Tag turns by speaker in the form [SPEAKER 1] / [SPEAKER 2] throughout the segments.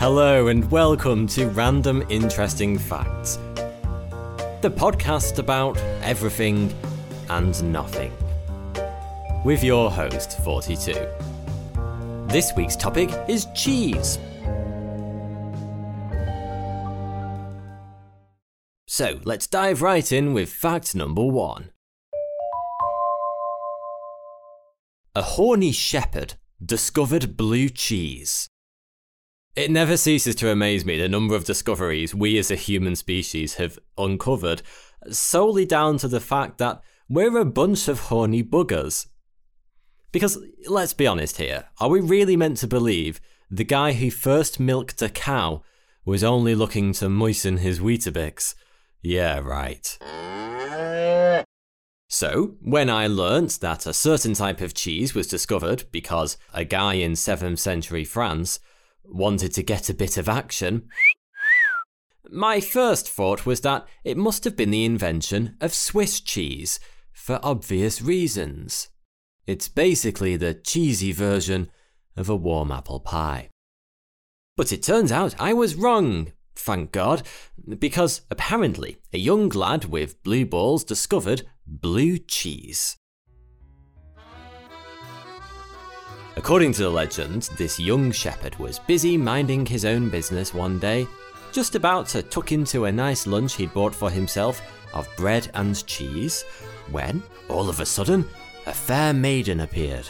[SPEAKER 1] Hello, and welcome to Random Interesting Facts, the podcast about everything and nothing. With your host, Thoughty2. This week's topic is cheese. So let's dive right in with fact number one. A horny shepherd discovered blue cheese. It never ceases to amaze me the number of discoveries we as a human species have uncovered solely down to the fact that we're a bunch of horny buggers. Because let's be honest here, are we really meant to believe the guy who first milked a cow was only looking to moisten his Weetabix? Yeah, right. So, when I learnt that a certain type of cheese was discovered because a guy in 7th century France wanted to get a bit of action, my first thought was that it must have been the invention of Swiss cheese, for obvious reasons. It's basically the cheesy version of a warm apple pie. But it turns out I was wrong, thank God, because apparently a young lad with blue balls discovered blue cheese. According to the legend, this young shepherd was busy minding his own business one day, just about to tuck into a nice lunch he'd bought for himself of bread and cheese, when, all of a sudden, a fair maiden appeared.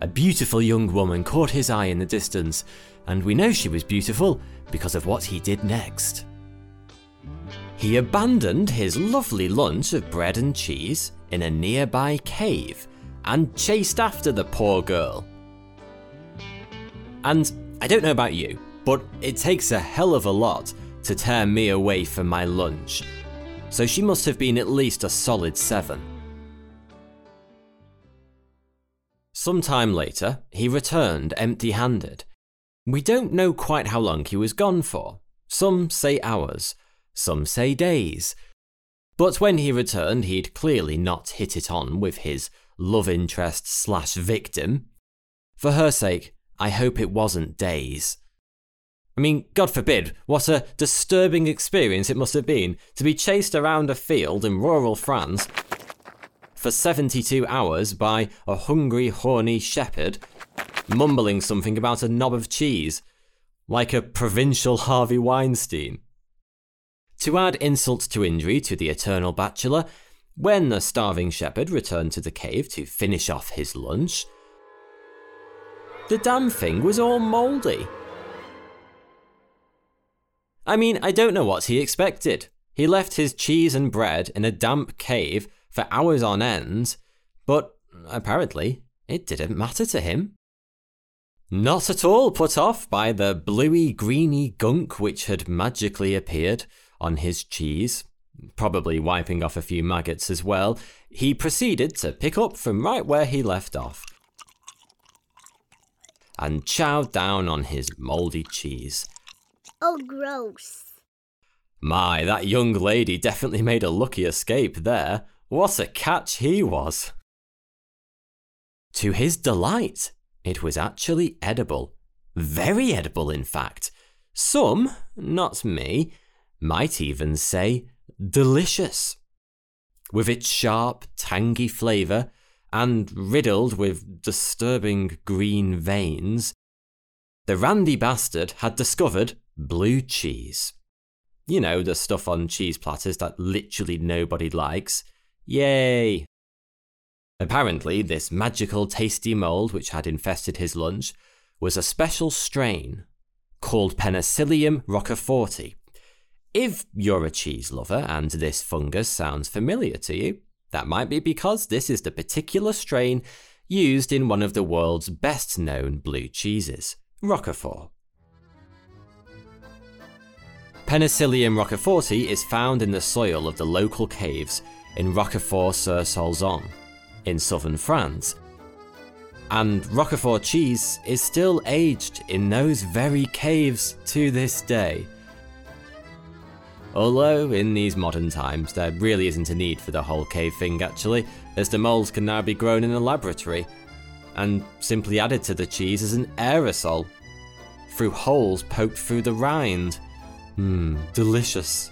[SPEAKER 1] A beautiful young woman caught his eye in the distance, and we know she was beautiful because of what he did next. He abandoned his lovely lunch of bread and cheese in a nearby cave and chased after the poor girl. And I don't know about you, but it takes a hell of a lot to tear me away from my lunch, so she must have been at least a solid seven. Sometime later, he returned empty handed. We don't know quite how long he was gone for. Some say hours, some say days. But when he returned, he'd clearly not hit it on with his love interest slash victim. For her sake, I hope it wasn't days. I mean, God forbid, what a disturbing experience it must have been to be chased around a field in rural France for 72 hours by a hungry, horny shepherd, mumbling something about a knob of cheese, like a provincial Harvey Weinstein. To add insult to injury to the eternal bachelor, when the starving shepherd returned to the cave to finish off his lunch, the damn thing was all mouldy. I mean, I don't know what he expected. He left his cheese and bread in a damp cave for hours on end, but apparently it didn't matter to him. Not at all put off by the bluey greeny gunk which had magically appeared on his cheese, probably wiping off a few maggots as well, he proceeded to pick up from right where he left off and chowed down on his mouldy cheese.
[SPEAKER 2] Oh, gross.
[SPEAKER 1] My, that young lady definitely made a lucky escape there. What a catch he was! To his delight, it was actually edible. Very edible, in fact. Some, not me, might even say delicious. With its sharp, tangy flavour and riddled with disturbing green veins, the randy bastard had discovered blue cheese. You know, the stuff on cheese platters that literally nobody likes. Yay! Apparently, this magical tasty mould which had infested his lunch was a special strain called Penicillium roqueforti. If you're a cheese lover and this fungus sounds familiar to you, that might be because this is the particular strain used in one of the world's best known blue cheeses, Roquefort. Penicillium roqueforti is found in the soil of the local caves in Roquefort-sur-Soulzon, in southern France. And Roquefort cheese is still aged in those very caves to this day. Although, in these modern times, there really isn't a need for the whole cave thing actually, as the moulds can now be grown in a laboratory, and simply added to the cheese as an aerosol, through holes poked through the rind. Mmm, delicious.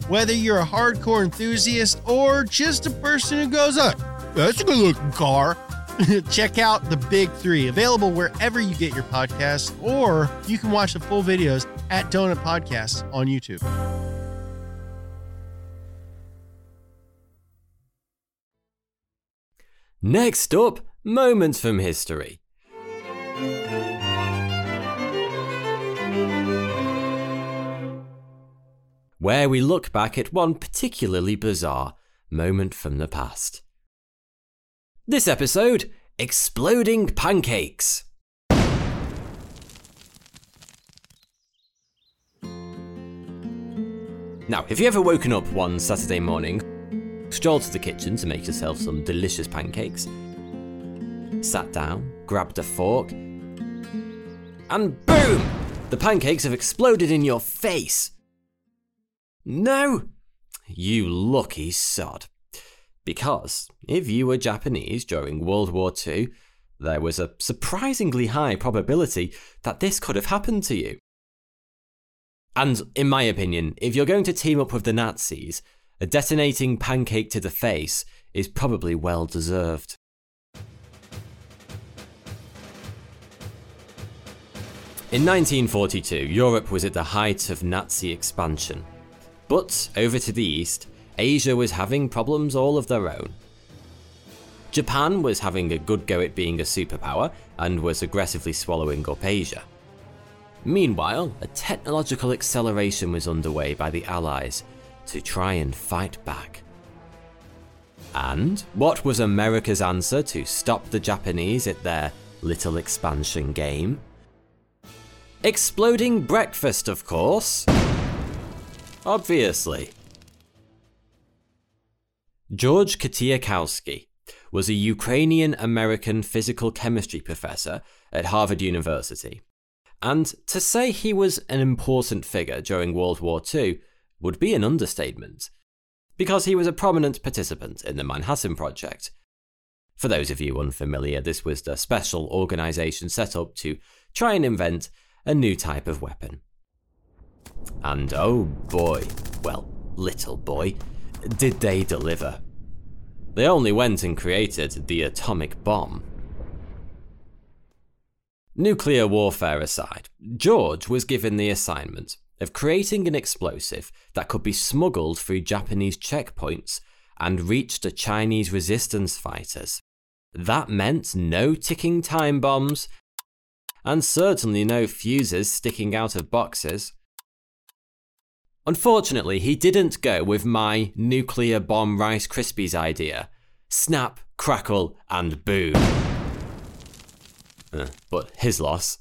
[SPEAKER 3] whether you're a hardcore enthusiast or just a person who goes, oh, that's a good looking car, check out The Big Three, available wherever you get your podcasts, or you can watch the full videos at Donut Podcasts on YouTube.
[SPEAKER 1] Next up, moments from history. Where we look back at one particularly bizarre moment from the past. This episode Exploding Pancakes. Now, have you ever woken up one Saturday morning, strolled to the kitchen to make yourself some delicious pancakes, sat down, grabbed a fork, and boom! The pancakes have exploded in your face. No! You lucky sod. Because if you were Japanese during World War II, there was a surprisingly high probability that this could have happened to you. And in my opinion, if you're going to team up with the Nazis, a detonating pancake to the face is probably well deserved. In 1942, Europe was at the height of Nazi expansion. But over to the east, Asia was having problems all of their own. Japan was having a good go at being a superpower and was aggressively swallowing up Asia. Meanwhile, a technological acceleration was underway by the Allies to try and fight back. And what was America's answer to stop the Japanese at their little expansion game? Exploding breakfast, of course. Obviously. George Kistiakowsky was a Ukrainian American physical chemistry professor at Harvard University. And to say he was an important figure during World War II would be an understatement, because he was a prominent participant in the Manhattan Project. For those of you unfamiliar, this was the special organisation set up to try and invent a new type of weapon. And oh boy, well, little boy, did they deliver. They only went and created the atomic bomb. Nuclear warfare aside, George was given the assignment of creating an explosive that could be smuggled through Japanese checkpoints and reach the Chinese resistance fighters. That meant no ticking time bombs, and certainly no fuses sticking out of boxes. Unfortunately, he didn't go with my nuclear bomb Rice Krispies idea snap, crackle, and boom. Uh, but his loss.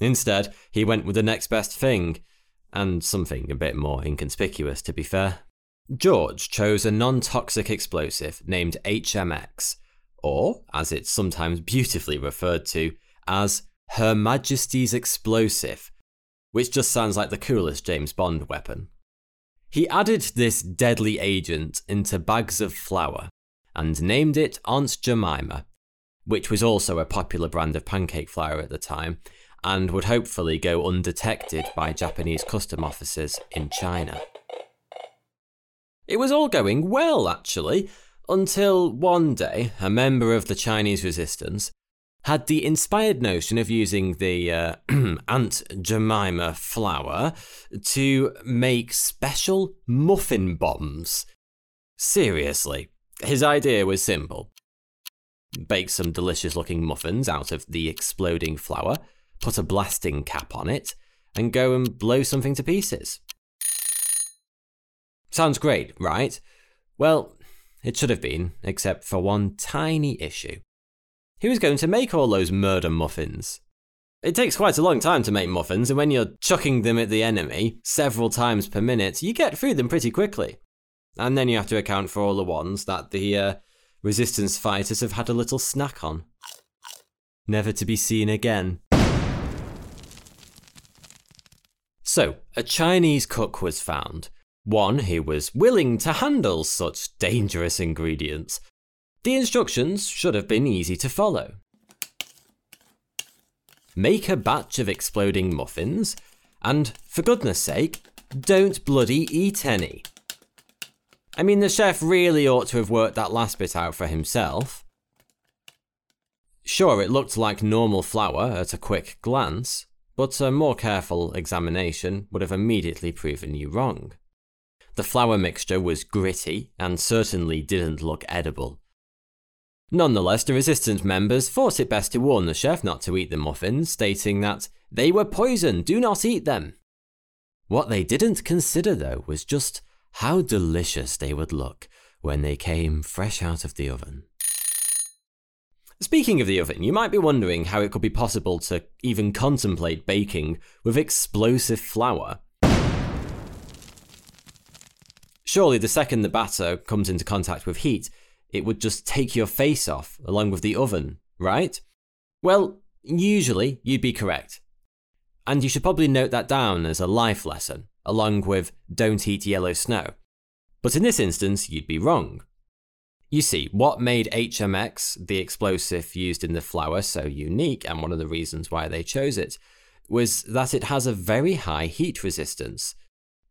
[SPEAKER 1] Instead, he went with the next best thing, and something a bit more inconspicuous, to be fair. George chose a non toxic explosive named HMX, or, as it's sometimes beautifully referred to, as Her Majesty's Explosive, which just sounds like the coolest James Bond weapon. He added this deadly agent into bags of flour and named it Aunt Jemima, which was also a popular brand of pancake flour at the time and would hopefully go undetected by Japanese custom officers in China. It was all going well, actually, Until one day, a member of the Chinese resistance had the inspired notion of using the uh, Aunt Jemima flour to make special muffin bombs. Seriously, his idea was simple. Bake some delicious looking muffins out of the exploding flour, put a blasting cap on it, and go and blow something to pieces. Sounds great, right? Well, it should have been, except for one tiny issue. He was going to make all those murder muffins. It takes quite a long time to make muffins, and when you're chucking them at the enemy several times per minute, you get through them pretty quickly. And then you have to account for all the ones that the uh, resistance fighters have had a little snack on. Never to be seen again. So, a Chinese cook was found, one who was willing to handle such dangerous ingredients, the instructions should have been easy to follow. Make a batch of exploding muffins, and for goodness sake, don't bloody eat any. I mean, the chef really ought to have worked that last bit out for himself. Sure, it looked like normal flour at a quick glance, but a more careful examination would have immediately proven you wrong. The flour mixture was gritty and certainly didn't look edible. Nonetheless, the resistance members thought it best to warn the chef not to eat the muffins, stating that they were poison, do not eat them. What they didn't consider, though, was just how delicious they would look when they came fresh out of the oven. Speaking of the oven, you might be wondering how it could be possible to even contemplate baking with explosive flour. Surely, the second the batter comes into contact with heat, it would just take your face off along with the oven, right? Well, usually you'd be correct. And you should probably note that down as a life lesson, along with don't eat yellow snow. But in this instance, you'd be wrong. You see, what made HMX, the explosive used in the flour, so unique, and one of the reasons why they chose it, was that it has a very high heat resistance.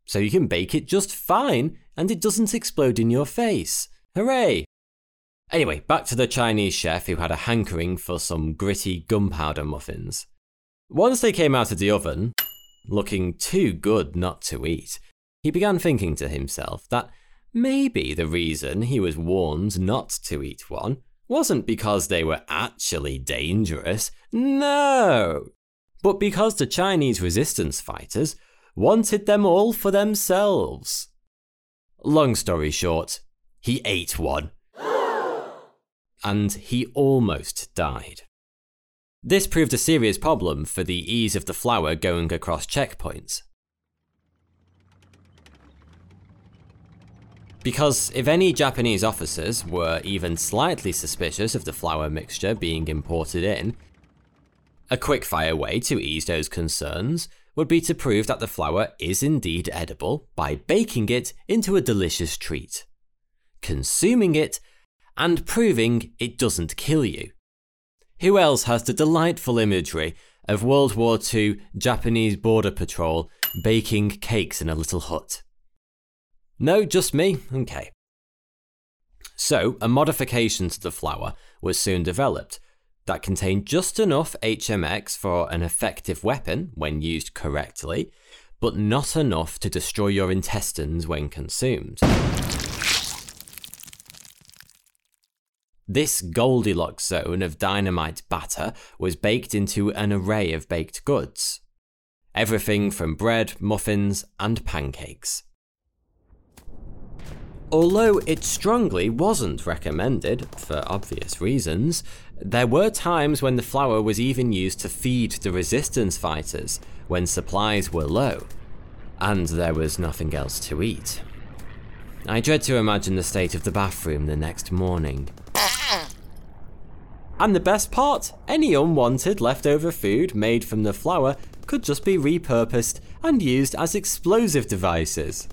[SPEAKER 1] So you can bake it just fine, and it doesn't explode in your face. Hooray! Anyway, back to the Chinese chef who had a hankering for some gritty gunpowder muffins. Once they came out of the oven, looking too good not to eat, he began thinking to himself that maybe the reason he was warned not to eat one wasn't because they were actually dangerous, no, but because the Chinese resistance fighters wanted them all for themselves. Long story short, he ate one and he almost died. This proved a serious problem for the ease of the flour going across checkpoints. Because if any Japanese officers were even slightly suspicious of the flour mixture being imported in, a quick-fire way to ease those concerns would be to prove that the flour is indeed edible by baking it into a delicious treat, consuming it and proving it doesn't kill you. Who else has the delightful imagery of World War II Japanese border patrol baking cakes in a little hut? No, just me? Okay. So, a modification to the flour was soon developed that contained just enough HMX for an effective weapon when used correctly, but not enough to destroy your intestines when consumed. This Goldilocks zone of dynamite batter was baked into an array of baked goods. Everything from bread, muffins, and pancakes. Although it strongly wasn't recommended, for obvious reasons, there were times when the flour was even used to feed the resistance fighters when supplies were low, and there was nothing else to eat. I dread to imagine the state of the bathroom the next morning. And the best part, any unwanted leftover food made from the flour could just be repurposed and used as explosive devices.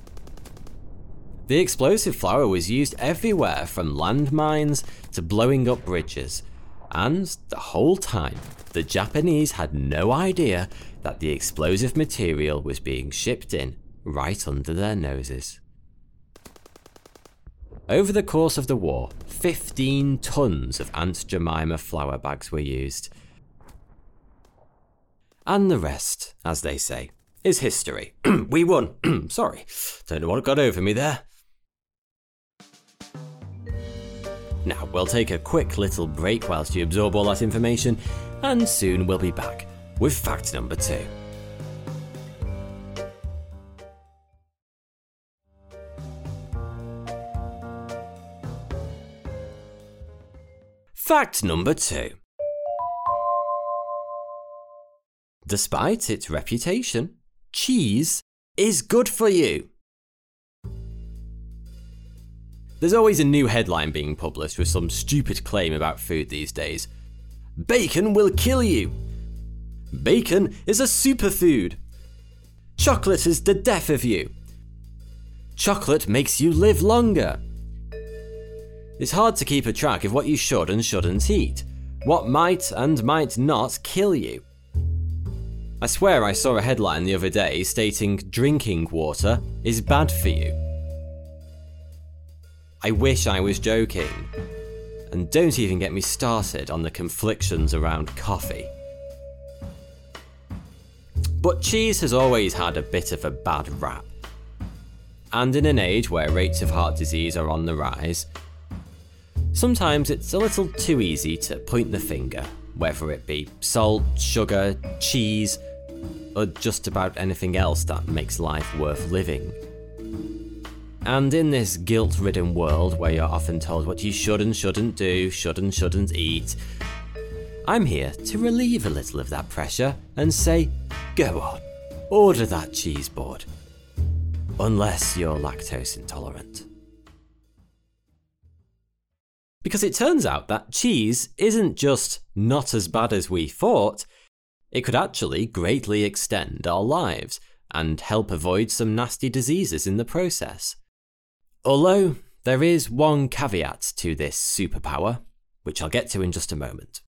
[SPEAKER 1] The explosive flour was used everywhere from landmines to blowing up bridges, and the whole time, the Japanese had no idea that the explosive material was being shipped in right under their noses. Over the course of the war, 15 tons of Aunt Jemima flour bags were used. And the rest, as they say, is history. we won. Sorry, don't know what got over me there. Now, we'll take a quick little break whilst you absorb all that information, and soon we'll be back with fact number two. Fact number two. Despite its reputation, cheese is good for you. There's always a new headline being published with some stupid claim about food these days. Bacon will kill you. Bacon is a superfood. Chocolate is the death of you. Chocolate makes you live longer. It's hard to keep a track of what you should and shouldn't eat, what might and might not kill you. I swear I saw a headline the other day stating drinking water is bad for you. I wish I was joking. And don't even get me started on the conflictions around coffee. But cheese has always had a bit of a bad rap. And in an age where rates of heart disease are on the rise, Sometimes it's a little too easy to point the finger, whether it be salt, sugar, cheese, or just about anything else that makes life worth living. And in this guilt ridden world where you're often told what you should and shouldn't do, should and shouldn't eat, I'm here to relieve a little of that pressure and say, go on, order that cheese board. Unless you're lactose intolerant. Because it turns out that cheese isn't just not as bad as we thought, it could actually greatly extend our lives and help avoid some nasty diseases in the process. Although, there is one caveat to this superpower, which I'll get to in just a moment.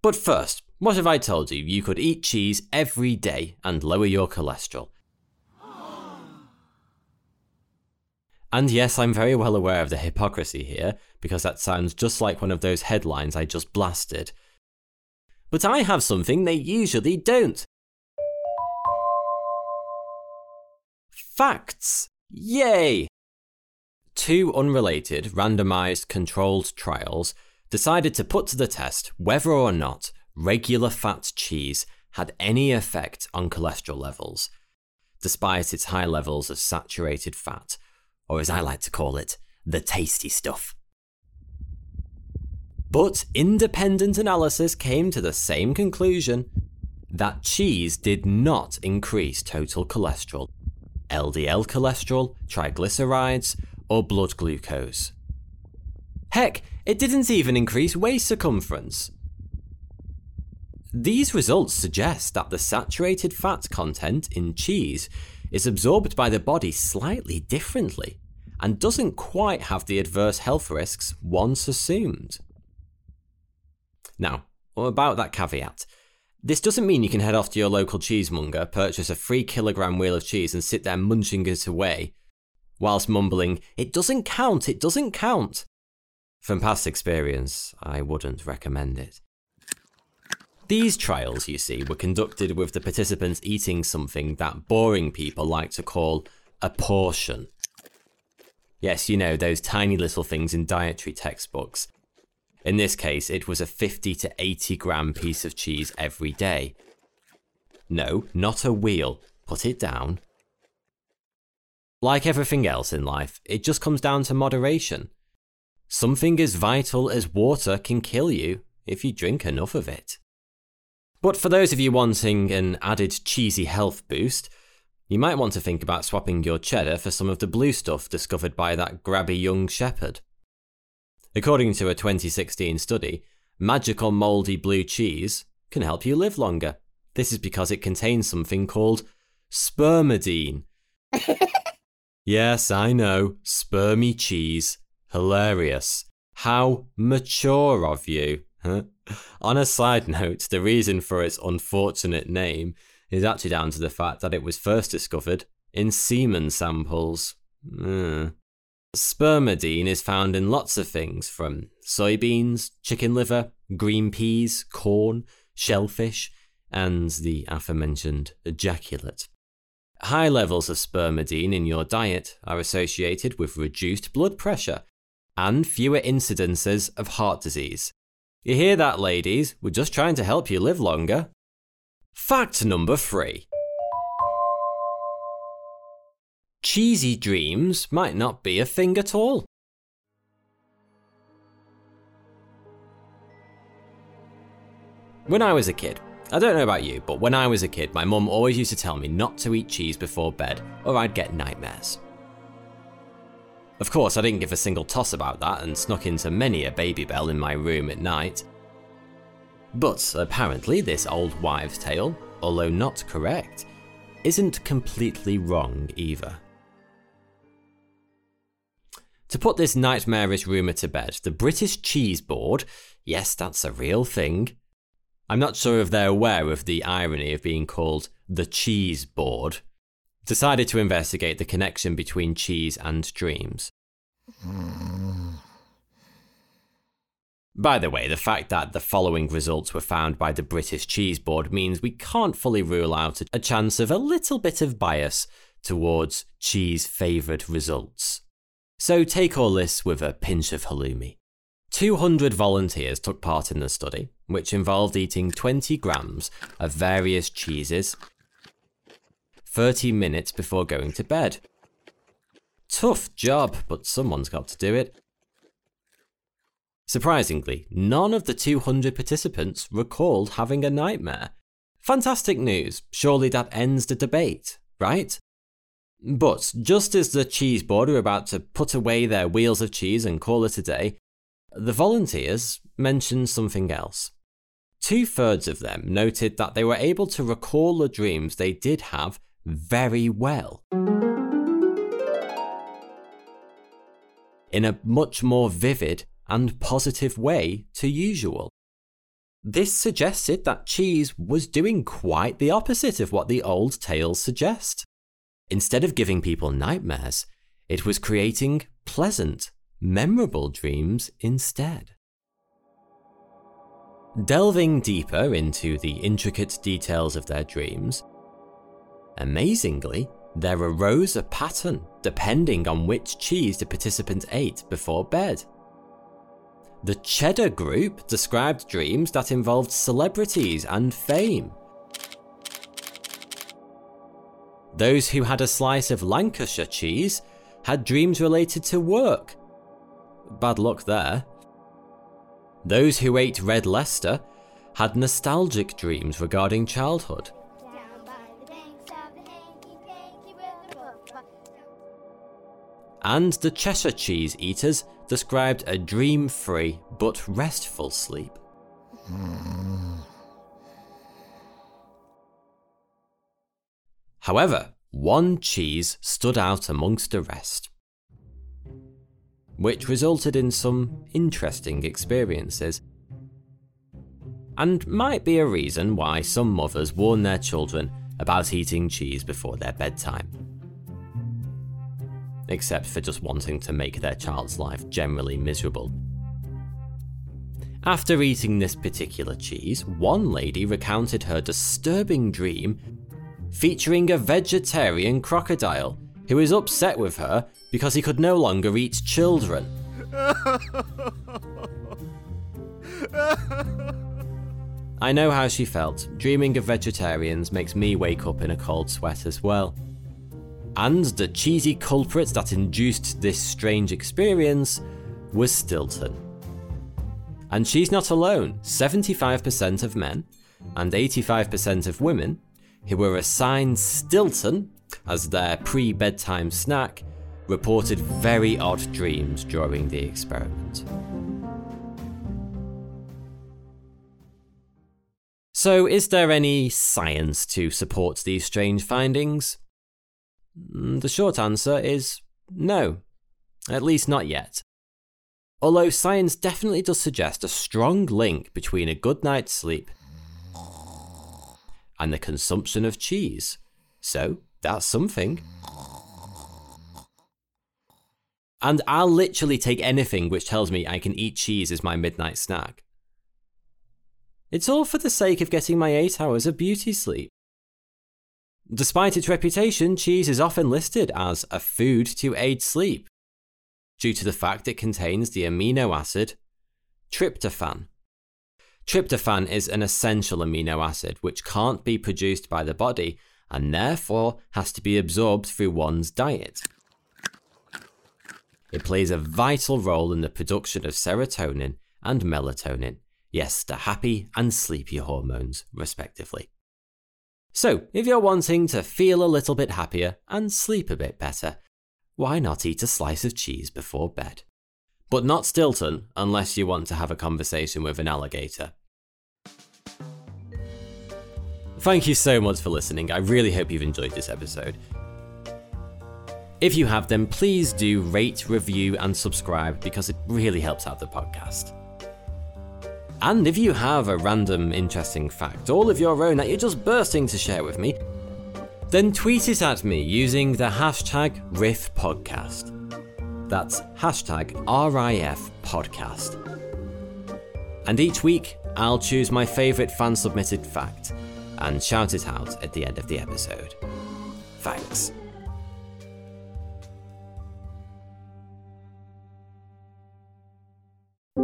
[SPEAKER 1] But first, what if I told you you could eat cheese every day and lower your cholesterol? And yes, I'm very well aware of the hypocrisy here, because that sounds just like one of those headlines I just blasted. But I have something they usually don't. Facts! Yay! Two unrelated, randomized, controlled trials decided to put to the test whether or not regular fat cheese had any effect on cholesterol levels, despite its high levels of saturated fat or as I like to call it, the tasty stuff. But independent analysis came to the same conclusion that cheese did not increase total cholesterol, LDL cholesterol, triglycerides, or blood glucose. Heck, it didn't even increase waist circumference. These results suggest that the saturated fat content in cheese is absorbed by the body slightly differently and doesn't quite have the adverse health risks once assumed. Now, about that caveat. This doesn't mean you can head off to your local cheesemonger, purchase a three kilogram wheel of cheese, and sit there munching it away, whilst mumbling, It doesn't count, it doesn't count. From past experience, I wouldn't recommend it. These trials, you see, were conducted with the participants eating something that boring people like to call a portion. Yes, you know, those tiny little things in dietary textbooks. In this case, it was a 50 to 80 gram piece of cheese every day. No, not a wheel. Put it down. Like everything else in life, it just comes down to moderation. Something as vital as water can kill you if you drink enough of it. But for those of you wanting an added cheesy health boost, you might want to think about swapping your cheddar for some of the blue stuff discovered by that grabby young shepherd. According to a 2016 study, magical mouldy blue cheese can help you live longer. This is because it contains something called spermidine. yes, I know, spermy cheese. Hilarious. How mature of you. On a side note, the reason for its unfortunate name is actually down to the fact that it was first discovered in semen samples. Mm. Spermidine is found in lots of things from soybeans, chicken liver, green peas, corn, shellfish, and the aforementioned ejaculate. High levels of spermidine in your diet are associated with reduced blood pressure and fewer incidences of heart disease. You hear that, ladies? We're just trying to help you live longer. Fact number three cheesy dreams might not be a thing at all. When I was a kid, I don't know about you, but when I was a kid, my mum always used to tell me not to eat cheese before bed or I'd get nightmares. Of course, I didn't give a single toss about that and snuck into many a Babybel in my room at night. But apparently, this old wives' tale, although not correct, isn't completely wrong either. To put this nightmarish rumour to bed, the British Cheese Board, yes, that's a real thing. I'm not sure if they're aware of the irony of being called the Cheese Board, decided to investigate the connection between cheese and dreams. By the way, the fact that the following results were found by the British Cheese Board means we can't fully rule out a chance of a little bit of bias towards cheese favoured results. So take all this with a pinch of halloumi. 200 volunteers took part in the study, which involved eating 20 grams of various cheeses 30 minutes before going to bed. Tough job, but someone's got to do it. Surprisingly, none of the 200 participants recalled having a nightmare. Fantastic news. Surely that ends the debate, right? But just as the cheese board were about to put away their wheels of cheese and call it a day, the volunteers mentioned something else. Two thirds of them noted that they were able to recall the dreams they did have very well. In a much more vivid and positive way to usual. This suggested that cheese was doing quite the opposite of what the old tales suggest. Instead of giving people nightmares, it was creating pleasant, memorable dreams instead. Delving deeper into the intricate details of their dreams, amazingly, there arose a pattern depending on which cheese the participant ate before bed. The Cheddar group described dreams that involved celebrities and fame, Those who had a slice of Lancashire cheese had dreams related to work. Bad luck there. Those who ate Red Leicester had nostalgic dreams regarding childhood. And the Cheshire cheese eaters described a dream free but restful sleep. However, one cheese stood out amongst the rest, which resulted in some interesting experiences, and might be a reason why some mothers warn their children about eating cheese before their bedtime. Except for just wanting to make their child's life generally miserable. After eating this particular cheese, one lady recounted her disturbing dream featuring a vegetarian crocodile who is upset with her because he could no longer eat children. I know how she felt. Dreaming of vegetarians makes me wake up in a cold sweat as well. And the cheesy culprit that induced this strange experience was Stilton. And she's not alone. 75% of men and 85% of women who were assigned Stilton as their pre bedtime snack, reported very odd dreams during the experiment. So, is there any science to support these strange findings? Mm, the short answer is no, at least not yet. Although science definitely does suggest a strong link between a good night's sleep and the consumption of cheese. So, that's something. And I'll literally take anything which tells me I can eat cheese as my midnight snack. It's all for the sake of getting my 8 hours of beauty sleep. Despite its reputation, cheese is often listed as a food to aid sleep, due to the fact it contains the amino acid tryptophan. Tryptophan is an essential amino acid which can't be produced by the body and therefore has to be absorbed through one's diet. It plays a vital role in the production of serotonin and melatonin, yes, the happy and sleepy hormones, respectively. So, if you're wanting to feel a little bit happier and sleep a bit better, why not eat a slice of cheese before bed? But not Stilton unless you want to have a conversation with an alligator. Thank you so much for listening. I really hope you've enjoyed this episode. If you have, then please do rate, review, and subscribe because it really helps out the podcast. And if you have a random interesting fact, all of your own that you're just bursting to share with me, then tweet it at me using the hashtag RIFPodcast. That's hashtag RIF podcast. And each week, I'll choose my favourite fan submitted fact and shout it out at the end of the episode. Thanks.